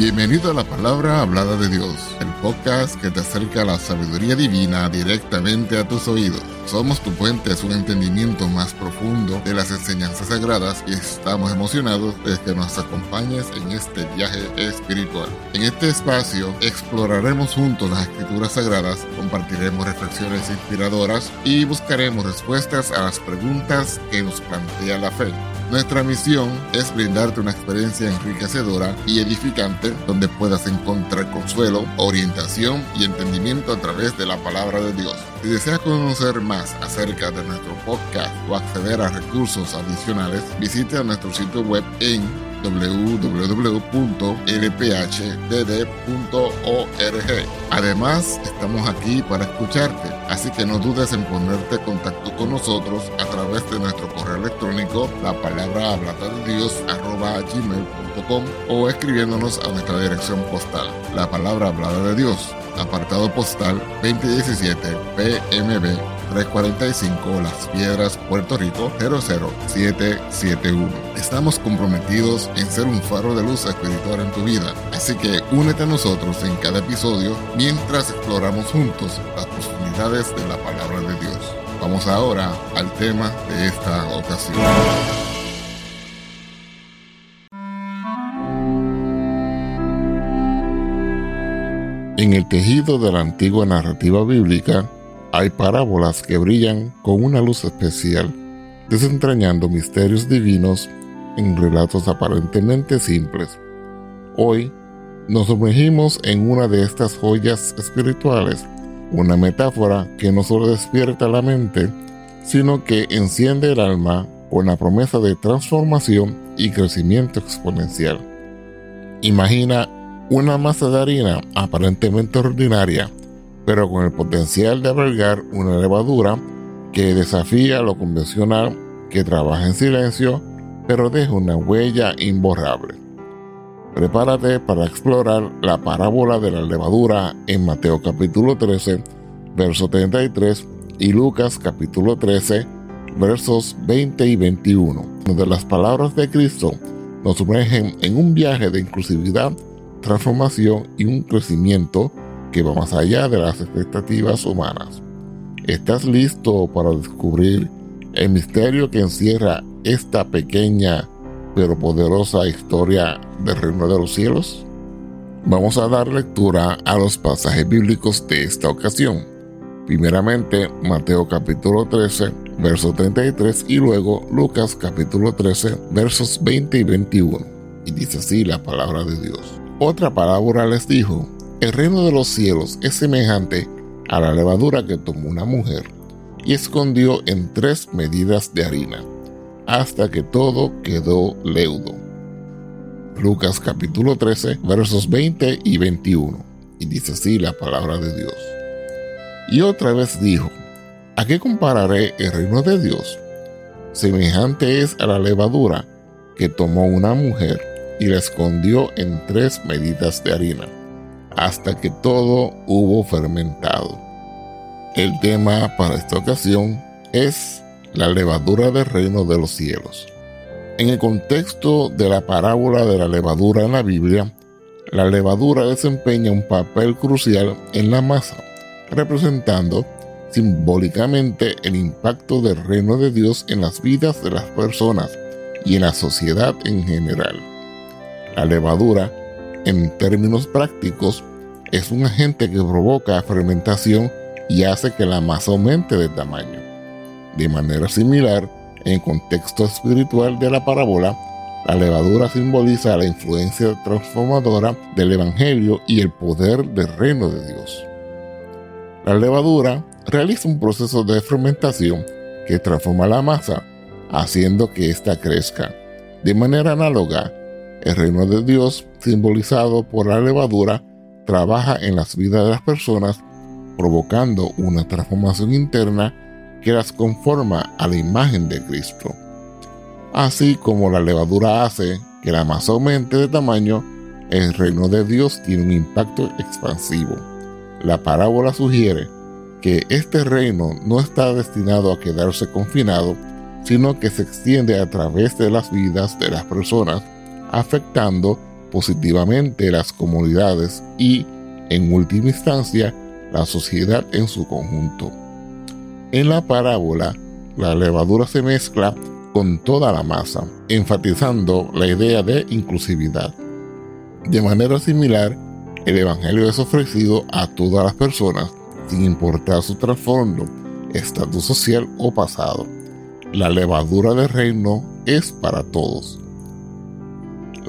Bienvenido a la palabra hablada de Dios, el podcast que te acerca a la sabiduría divina directamente a tus oídos. Somos tu puente a un entendimiento más profundo de las enseñanzas sagradas y estamos emocionados de que nos acompañes en este viaje espiritual. En este espacio exploraremos juntos las escrituras sagradas, compartiremos reflexiones inspiradoras y buscaremos respuestas a las preguntas que nos plantea la fe. Nuestra misión es brindarte una experiencia enriquecedora y edificante donde puedas encontrar consuelo, orientación y entendimiento a través de la palabra de Dios. Si deseas conocer más acerca de nuestro podcast o acceder a recursos adicionales, visita nuestro sitio web en www.lphdd.org. Además, estamos aquí para escucharte, así que no dudes en ponerte en contacto con nosotros a través de nuestro correo electrónico, la palabra hablada de Dios gmail.com o escribiéndonos a nuestra dirección postal, la palabra hablada de Dios, apartado postal 2017 PMB 345 Las Piedras, Puerto Rico 00771. Estamos comprometidos en ser un faro de luz espiritual en tu vida, así que únete a nosotros en cada episodio mientras exploramos juntos las profundidades de la palabra de Dios. Vamos ahora al tema de esta ocasión. En el tejido de la antigua narrativa bíblica, hay parábolas que brillan con una luz especial, desentrañando misterios divinos en relatos aparentemente simples. Hoy nos sumergimos en una de estas joyas espirituales, una metáfora que no solo despierta la mente, sino que enciende el alma con la promesa de transformación y crecimiento exponencial. Imagina una masa de harina aparentemente ordinaria pero con el potencial de albergar una levadura que desafía lo convencional, que trabaja en silencio, pero deja una huella imborrable. Prepárate para explorar la parábola de la levadura en Mateo capítulo 13, verso 33 y Lucas capítulo 13, versos 20 y 21, donde las palabras de Cristo nos sumergen en un viaje de inclusividad, transformación y un crecimiento que va más allá de las expectativas humanas. ¿Estás listo para descubrir el misterio que encierra esta pequeña pero poderosa historia del reino de los cielos? Vamos a dar lectura a los pasajes bíblicos de esta ocasión. Primeramente, Mateo capítulo 13, verso 33 y luego Lucas capítulo 13, versos 20 y 21. Y dice así la palabra de Dios. Otra palabra les dijo, el reino de los cielos es semejante a la levadura que tomó una mujer y escondió en tres medidas de harina, hasta que todo quedó leudo. Lucas capítulo 13, versos 20 y 21. Y dice así la palabra de Dios. Y otra vez dijo, ¿a qué compararé el reino de Dios? Semejante es a la levadura que tomó una mujer y la escondió en tres medidas de harina hasta que todo hubo fermentado. El tema para esta ocasión es la levadura del reino de los cielos. En el contexto de la parábola de la levadura en la Biblia, la levadura desempeña un papel crucial en la masa, representando simbólicamente el impacto del reino de Dios en las vidas de las personas y en la sociedad en general. La levadura en términos prácticos, es un agente que provoca fermentación y hace que la masa aumente de tamaño. De manera similar, en contexto espiritual de la parábola, la levadura simboliza la influencia transformadora del Evangelio y el poder del reino de Dios. La levadura realiza un proceso de fermentación que transforma la masa, haciendo que ésta crezca. De manera análoga, el reino de Dios, simbolizado por la levadura, trabaja en las vidas de las personas, provocando una transformación interna que las conforma a la imagen de Cristo. Así como la levadura hace que la masa aumente de tamaño, el reino de Dios tiene un impacto expansivo. La parábola sugiere que este reino no está destinado a quedarse confinado, sino que se extiende a través de las vidas de las personas afectando positivamente las comunidades y, en última instancia, la sociedad en su conjunto. En la parábola, la levadura se mezcla con toda la masa, enfatizando la idea de inclusividad. De manera similar, el Evangelio es ofrecido a todas las personas, sin importar su trasfondo, estatus social o pasado. La levadura del reino es para todos.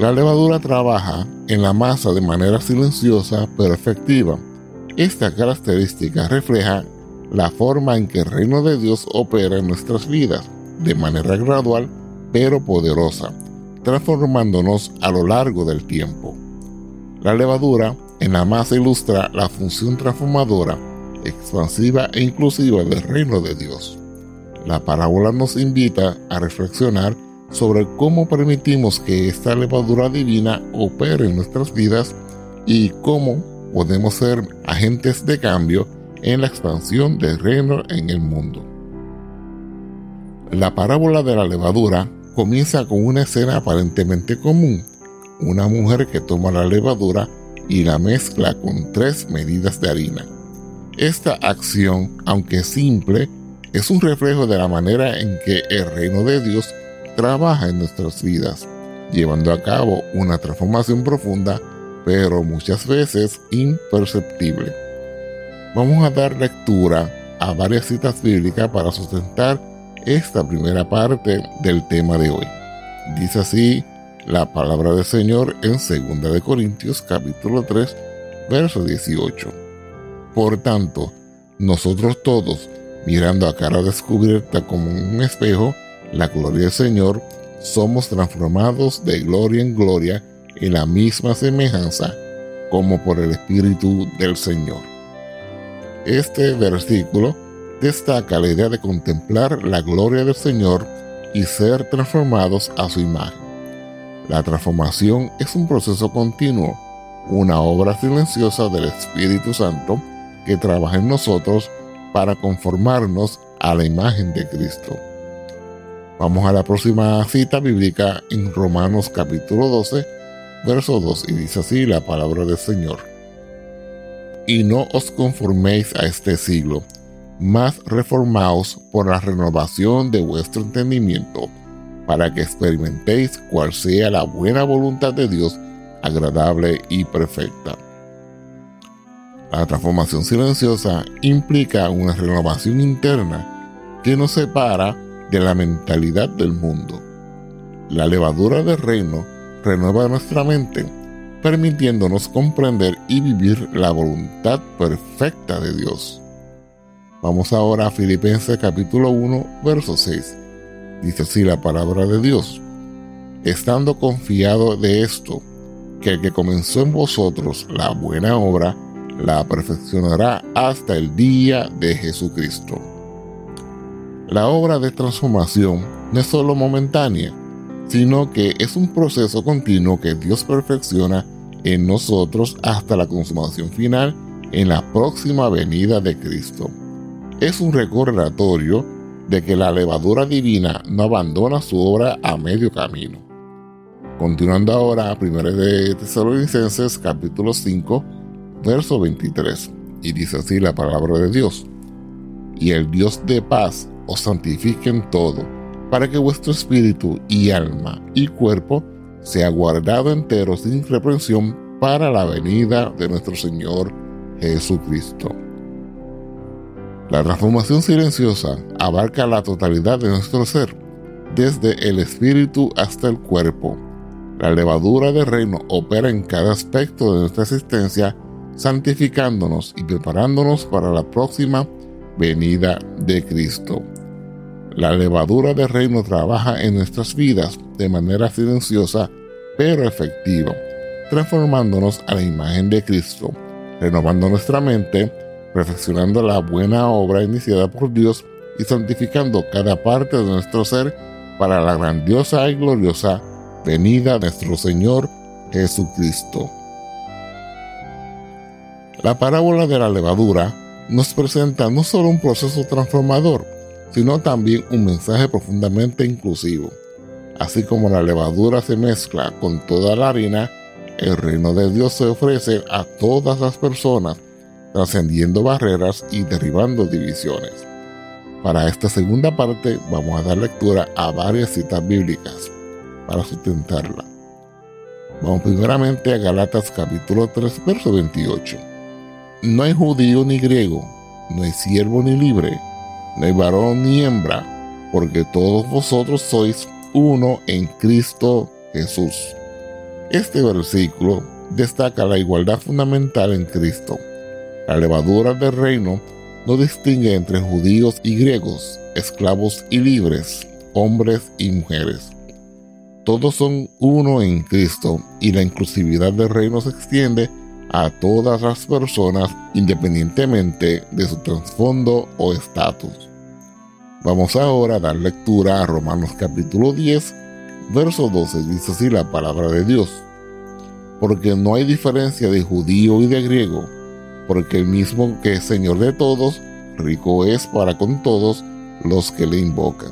La levadura trabaja en la masa de manera silenciosa pero efectiva. Esta característica refleja la forma en que el reino de Dios opera en nuestras vidas, de manera gradual pero poderosa, transformándonos a lo largo del tiempo. La levadura en la masa ilustra la función transformadora, expansiva e inclusiva del reino de Dios. La parábola nos invita a reflexionar sobre cómo permitimos que esta levadura divina opere en nuestras vidas y cómo podemos ser agentes de cambio en la expansión del reino en el mundo. La parábola de la levadura comienza con una escena aparentemente común, una mujer que toma la levadura y la mezcla con tres medidas de harina. Esta acción, aunque simple, es un reflejo de la manera en que el reino de Dios trabaja en nuestras vidas, llevando a cabo una transformación profunda, pero muchas veces imperceptible. Vamos a dar lectura a varias citas bíblicas para sustentar esta primera parte del tema de hoy. Dice así la palabra del Señor en 2 de Corintios capítulo 3, verso 18. Por tanto, nosotros todos, mirando a cara descubierta como un espejo, la gloria del Señor, somos transformados de gloria en gloria en la misma semejanza como por el Espíritu del Señor. Este versículo destaca la idea de contemplar la gloria del Señor y ser transformados a su imagen. La transformación es un proceso continuo, una obra silenciosa del Espíritu Santo que trabaja en nosotros para conformarnos a la imagen de Cristo. Vamos a la próxima cita bíblica en Romanos capítulo 12, verso 2, y dice así la palabra del Señor. Y no os conforméis a este siglo, mas reformaos por la renovación de vuestro entendimiento, para que experimentéis cuál sea la buena voluntad de Dios, agradable y perfecta. La transformación silenciosa implica una renovación interna que nos separa de la mentalidad del mundo. La levadura del reino renueva nuestra mente, permitiéndonos comprender y vivir la voluntad perfecta de Dios. Vamos ahora a Filipenses capítulo 1, verso 6. Dice así la palabra de Dios. Estando confiado de esto, que el que comenzó en vosotros la buena obra, la perfeccionará hasta el día de Jesucristo. La obra de transformación no es solo momentánea, sino que es un proceso continuo que Dios perfecciona en nosotros hasta la consumación final en la próxima venida de Cristo. Es un recordatorio de que la levadura divina no abandona su obra a medio camino. Continuando ahora, 1 de Tesalonicenses capítulo 5, verso 23, y dice así la palabra de Dios. Y el Dios de paz os santifiquen todo, para que vuestro espíritu y alma y cuerpo sea guardado entero sin reprensión para la venida de nuestro Señor Jesucristo. La transformación silenciosa abarca la totalidad de nuestro ser, desde el espíritu hasta el cuerpo. La levadura del reino opera en cada aspecto de nuestra existencia, santificándonos y preparándonos para la próxima venida de Cristo. La levadura del reino trabaja en nuestras vidas de manera silenciosa pero efectiva, transformándonos a la imagen de Cristo, renovando nuestra mente, perfeccionando la buena obra iniciada por Dios y santificando cada parte de nuestro ser para la grandiosa y gloriosa venida de nuestro Señor Jesucristo. La parábola de la levadura nos presenta no solo un proceso transformador, sino también un mensaje profundamente inclusivo. Así como la levadura se mezcla con toda la harina, el reino de Dios se ofrece a todas las personas, trascendiendo barreras y derribando divisiones. Para esta segunda parte vamos a dar lectura a varias citas bíblicas para sustentarla. Vamos primeramente a Galatas capítulo 3, verso 28. No hay judío ni griego, no hay siervo ni libre, no hay varón ni hembra, porque todos vosotros sois uno en Cristo Jesús. Este versículo destaca la igualdad fundamental en Cristo. La levadura del reino no distingue entre judíos y griegos, esclavos y libres, hombres y mujeres. Todos son uno en Cristo y la inclusividad del reino se extiende a todas las personas independientemente de su trasfondo o estatus. Vamos ahora a dar lectura a Romanos capítulo 10, verso 12. Dice así la palabra de Dios. Porque no hay diferencia de judío y de griego, porque el mismo que es Señor de todos, rico es para con todos los que le invocan.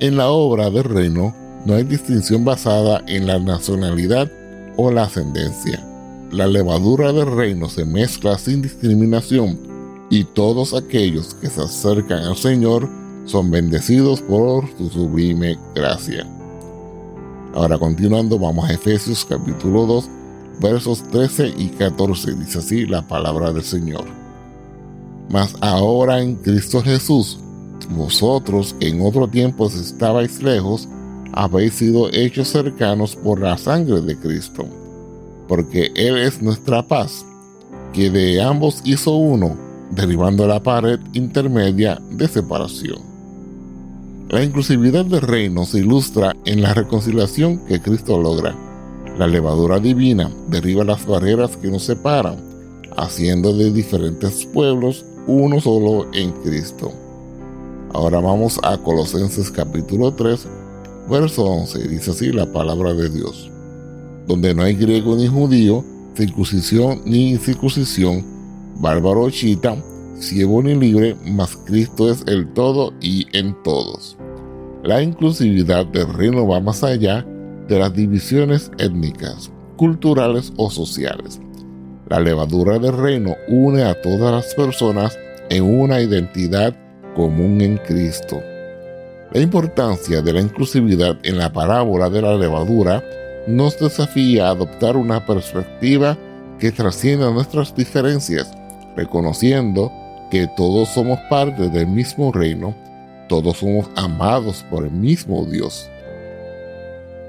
En la obra del reino no hay distinción basada en la nacionalidad o la ascendencia. La levadura del reino se mezcla sin discriminación y todos aquellos que se acercan al Señor son bendecidos por su sublime gracia. Ahora continuando, vamos a Efesios capítulo 2, versos 13 y 14. Dice así la palabra del Señor. Mas ahora en Cristo Jesús, vosotros que en otro tiempo estabais lejos, habéis sido hechos cercanos por la sangre de Cristo, porque Él es nuestra paz, que de ambos hizo uno derribando la pared intermedia de separación. La inclusividad del reino se ilustra en la reconciliación que Cristo logra. La levadura divina derriba las barreras que nos separan, haciendo de diferentes pueblos uno solo en Cristo. Ahora vamos a Colosenses capítulo 3, verso 11. Dice así la palabra de Dios. Donde no hay griego ni judío, circuncisión ni incircuncisión, bárbaro chita, ciego ni libre, mas Cristo es el todo y en todos. La inclusividad del reino va más allá de las divisiones étnicas, culturales o sociales. La levadura del reino une a todas las personas en una identidad común en Cristo. La importancia de la inclusividad en la parábola de la levadura nos desafía a adoptar una perspectiva que trascienda nuestras diferencias reconociendo que todos somos parte del mismo reino, todos somos amados por el mismo Dios.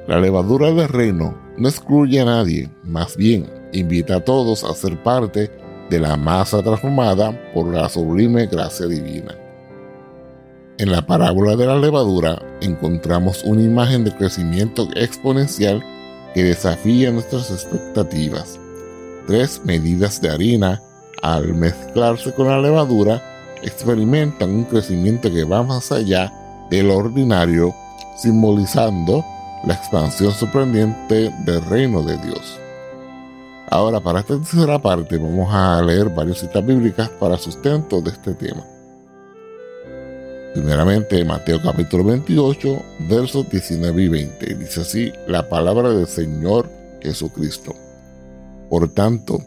La levadura del reino no excluye a nadie, más bien invita a todos a ser parte de la masa transformada por la sublime gracia divina. En la parábola de la levadura encontramos una imagen de crecimiento exponencial que desafía nuestras expectativas. Tres medidas de harina al mezclarse con la levadura, experimentan un crecimiento que va más allá del ordinario, simbolizando la expansión sorprendente del reino de Dios. Ahora, para esta tercera parte, vamos a leer varias citas bíblicas para sustento de este tema. Primeramente, Mateo capítulo 28, versos 19 y 20. Dice así la palabra del Señor Jesucristo. Por tanto,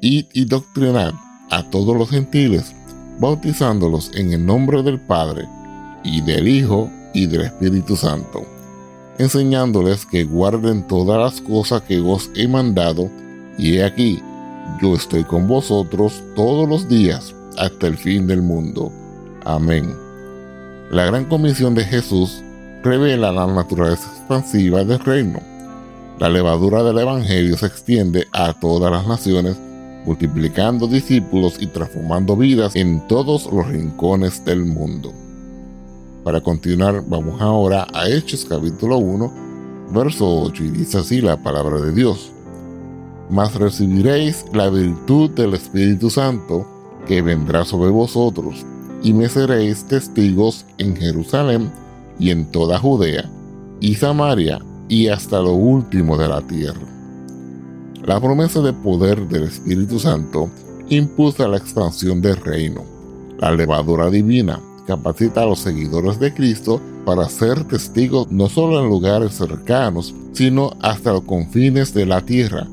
id y doctrinad a todos los gentiles, bautizándolos en el nombre del Padre, y del Hijo, y del Espíritu Santo, enseñándoles que guarden todas las cosas que os he mandado, y he aquí, yo estoy con vosotros todos los días hasta el fin del mundo. Amén. La gran comisión de Jesús revela la naturaleza expansiva del reino. La levadura del Evangelio se extiende a todas las naciones multiplicando discípulos y transformando vidas en todos los rincones del mundo. Para continuar, vamos ahora a Hechos capítulo 1, verso 8, y dice así la palabra de Dios. Mas recibiréis la virtud del Espíritu Santo que vendrá sobre vosotros, y me seréis testigos en Jerusalén y en toda Judea y Samaria y hasta lo último de la tierra. La promesa de poder del Espíritu Santo impulsa la expansión del reino. La levadura divina capacita a los seguidores de Cristo para ser testigos no solo en lugares cercanos, sino hasta los confines de la tierra,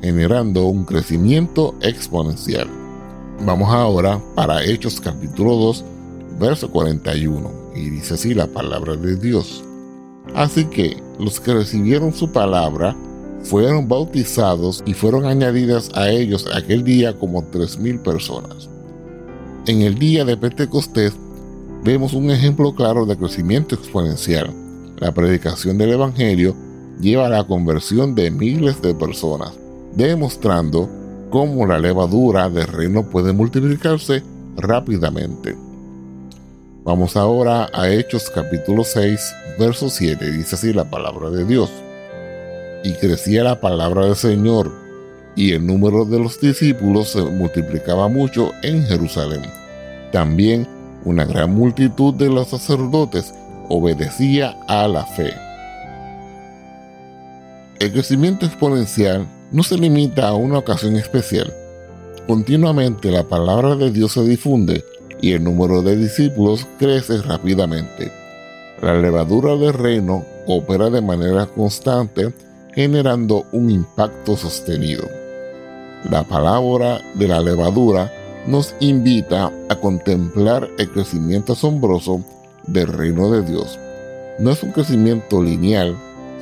generando un crecimiento exponencial. Vamos ahora para Hechos capítulo 2, verso 41, y dice así la palabra de Dios. Así que los que recibieron su palabra fueron bautizados y fueron añadidas a ellos aquel día como tres mil personas. En el día de Pentecostés vemos un ejemplo claro de crecimiento exponencial. La predicación del Evangelio lleva a la conversión de miles de personas, demostrando cómo la levadura del reino puede multiplicarse rápidamente. Vamos ahora a Hechos capítulo 6, verso 7. Dice así la palabra de Dios. Y crecía la palabra del Señor, y el número de los discípulos se multiplicaba mucho en Jerusalén. También una gran multitud de los sacerdotes obedecía a la fe. El crecimiento exponencial no se limita a una ocasión especial. Continuamente la palabra de Dios se difunde y el número de discípulos crece rápidamente. La levadura del reino opera de manera constante generando un impacto sostenido. La palabra de la levadura nos invita a contemplar el crecimiento asombroso del reino de Dios. No es un crecimiento lineal,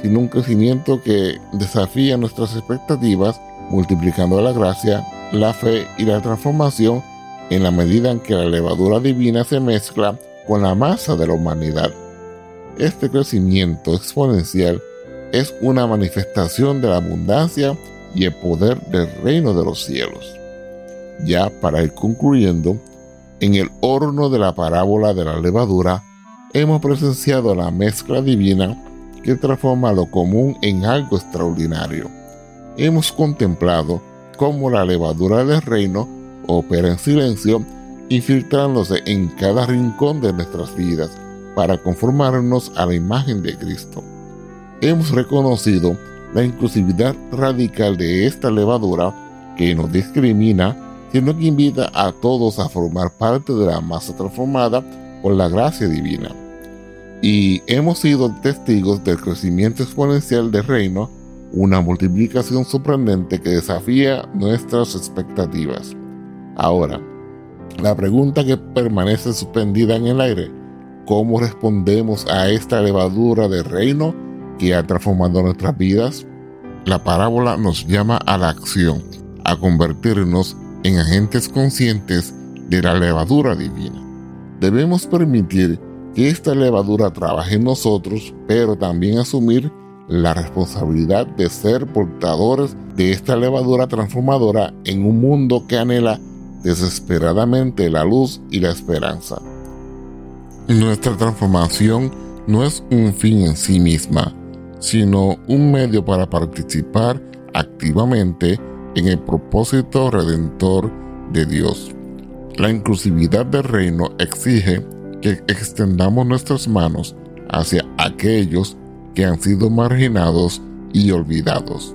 sino un crecimiento que desafía nuestras expectativas, multiplicando la gracia, la fe y la transformación en la medida en que la levadura divina se mezcla con la masa de la humanidad. Este crecimiento exponencial es una manifestación de la abundancia y el poder del reino de los cielos. Ya para ir concluyendo, en el horno de la parábola de la levadura hemos presenciado la mezcla divina que transforma lo común en algo extraordinario. Hemos contemplado cómo la levadura del reino opera en silencio, infiltrándose en cada rincón de nuestras vidas para conformarnos a la imagen de Cristo. Hemos reconocido la inclusividad radical de esta levadura que no discrimina, sino que invita a todos a formar parte de la masa transformada por la gracia divina y hemos sido testigos del crecimiento exponencial del reino, una multiplicación sorprendente que desafía nuestras expectativas. Ahora, la pregunta que permanece suspendida en el aire, ¿cómo respondemos a esta levadura del reino que ha transformado nuestras vidas? La parábola nos llama a la acción, a convertirnos en agentes conscientes de la levadura divina. Debemos permitir que esta levadura trabaje en nosotros, pero también asumir la responsabilidad de ser portadores de esta levadura transformadora en un mundo que anhela desesperadamente la luz y la esperanza. Nuestra transformación no es un fin en sí misma, sino un medio para participar activamente en el propósito redentor de Dios. La inclusividad del reino exige que extendamos nuestras manos hacia aquellos que han sido marginados y olvidados.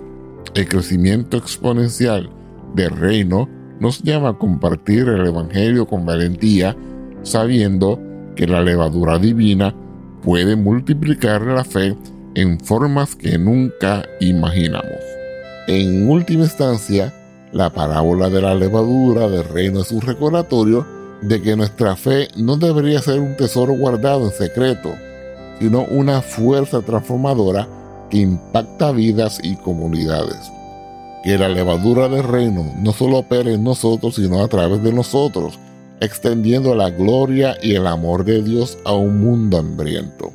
El crecimiento exponencial del reino nos llama a compartir el Evangelio con valentía, sabiendo que la levadura divina puede multiplicar la fe en formas que nunca imaginamos. En última instancia, la parábola de la levadura del reino es un recordatorio de que nuestra fe no debería ser un tesoro guardado en secreto, sino una fuerza transformadora que impacta vidas y comunidades. Que la levadura del reino no solo opere en nosotros, sino a través de nosotros, extendiendo la gloria y el amor de Dios a un mundo hambriento.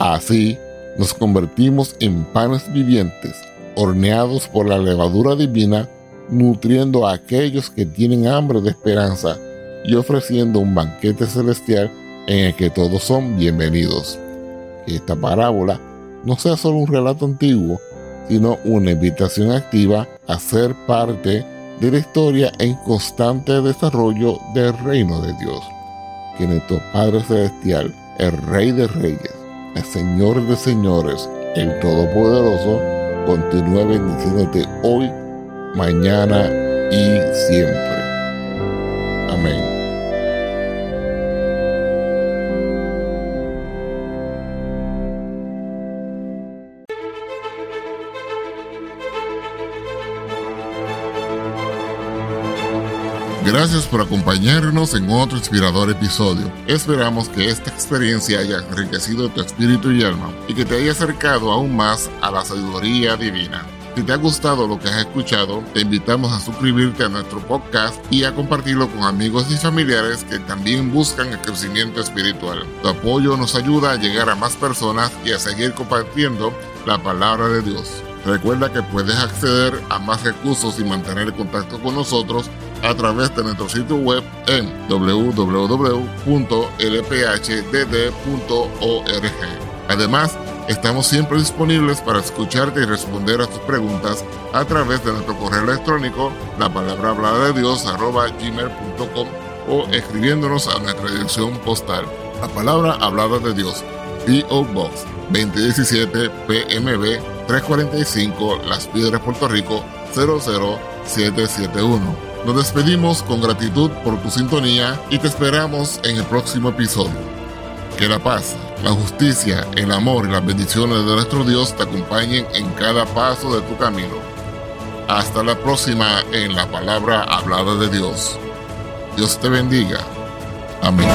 Así, nos convertimos en panes vivientes, horneados por la levadura divina, nutriendo a aquellos que tienen hambre de esperanza y ofreciendo un banquete celestial en el que todos son bienvenidos. Que esta parábola no sea solo un relato antiguo, sino una invitación activa a ser parte de la historia en constante desarrollo del reino de Dios. Que nuestro Padre Celestial, el Rey de Reyes, el Señor de Señores, el Todopoderoso, continúe bendiciéndote hoy, mañana y siempre. Amén. Gracias por acompañarnos en otro inspirador episodio. Esperamos que esta experiencia haya enriquecido tu espíritu y alma y que te haya acercado aún más a la sabiduría divina. Si te ha gustado lo que has escuchado, te invitamos a suscribirte a nuestro podcast y a compartirlo con amigos y familiares que también buscan el crecimiento espiritual. Tu apoyo nos ayuda a llegar a más personas y a seguir compartiendo la palabra de Dios. Recuerda que puedes acceder a más recursos y mantener contacto con nosotros a través de nuestro sitio web en www.lphdd.org. Además, estamos siempre disponibles para escucharte y responder a tus preguntas a través de nuestro correo electrónico, la palabra hablada de Dios, arroba gmail.com o escribiéndonos a nuestra dirección postal, la palabra hablada de Dios, P.O. Box 2017 PMB 345 Las Piedras, Puerto Rico 00771. Nos despedimos con gratitud por tu sintonía y te esperamos en el próximo episodio. Que la paz, la justicia, el amor y las bendiciones de nuestro Dios te acompañen en cada paso de tu camino. Hasta la próxima en la palabra hablada de Dios. Dios te bendiga. Amén.